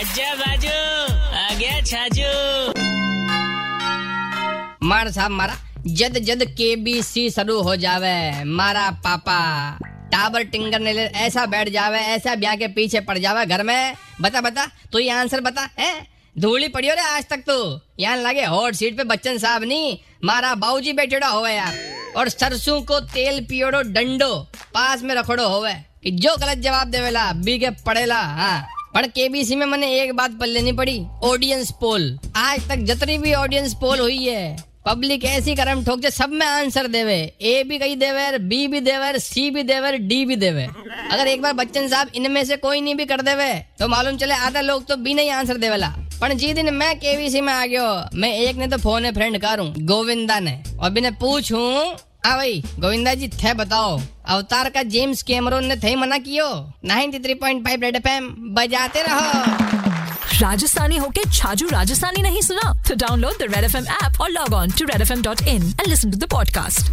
आजा बाजू आ गया छाजू। मार साहब, मारा। जद जद के बी सी शुरू हो जावे, मारा पापा। टावर टिंगर ने ऐसा बैठ जावे, ऐसा ब्याह के पीछे पड़ जावे घर में। बता बता, तू ये आंसर बता, है? धूली पड़ी हो रे आज तक तो? यहाँ लगे हॉट सीट पे बच्चन साहब नहीं मारा बाबूजी बैठेड़ा होवे यार। और सरसों को तेल पियोड़ो डंडो, पास में रखोड़ो होवे। कि जो गलत जवाब देवेला बी के पड़ेला हाँ। पर केबीसी में मैंने एक बात पढ़ लेनी पड़ी ऑडियंस पोल आज तक जितनी भी ऑडियंस पोल हुई है पब्लिक ऐसी करम ठोक सब में आंसर देवे। ए भी कही देवे बी भी देवे सी भी देवे डी भी देवे। अगर एक बार बच्चन साहब इनमें से कोई नहीं भी कर देवे तो मालूम चले आधा लोग तो बी नहीं आंसर देवेला। पर जी दिन मैं केवीसी में आ गयो, मैं एक ने तो फ़ोन है फ्रेंड करूँ, गोविंदा ने। और बिने पूछूँ हाँ भाई गोविंदा जी थे बताओ। अवतार का जेम्स कैमरोन ने थे मना कियो? 93.5 रेड एफएम, बजाते रहो। राजस्थानी होके छाजू राजस्थानी नहीं सुना? तो download the red F M app और log on to red F M dot in and listen to the podcast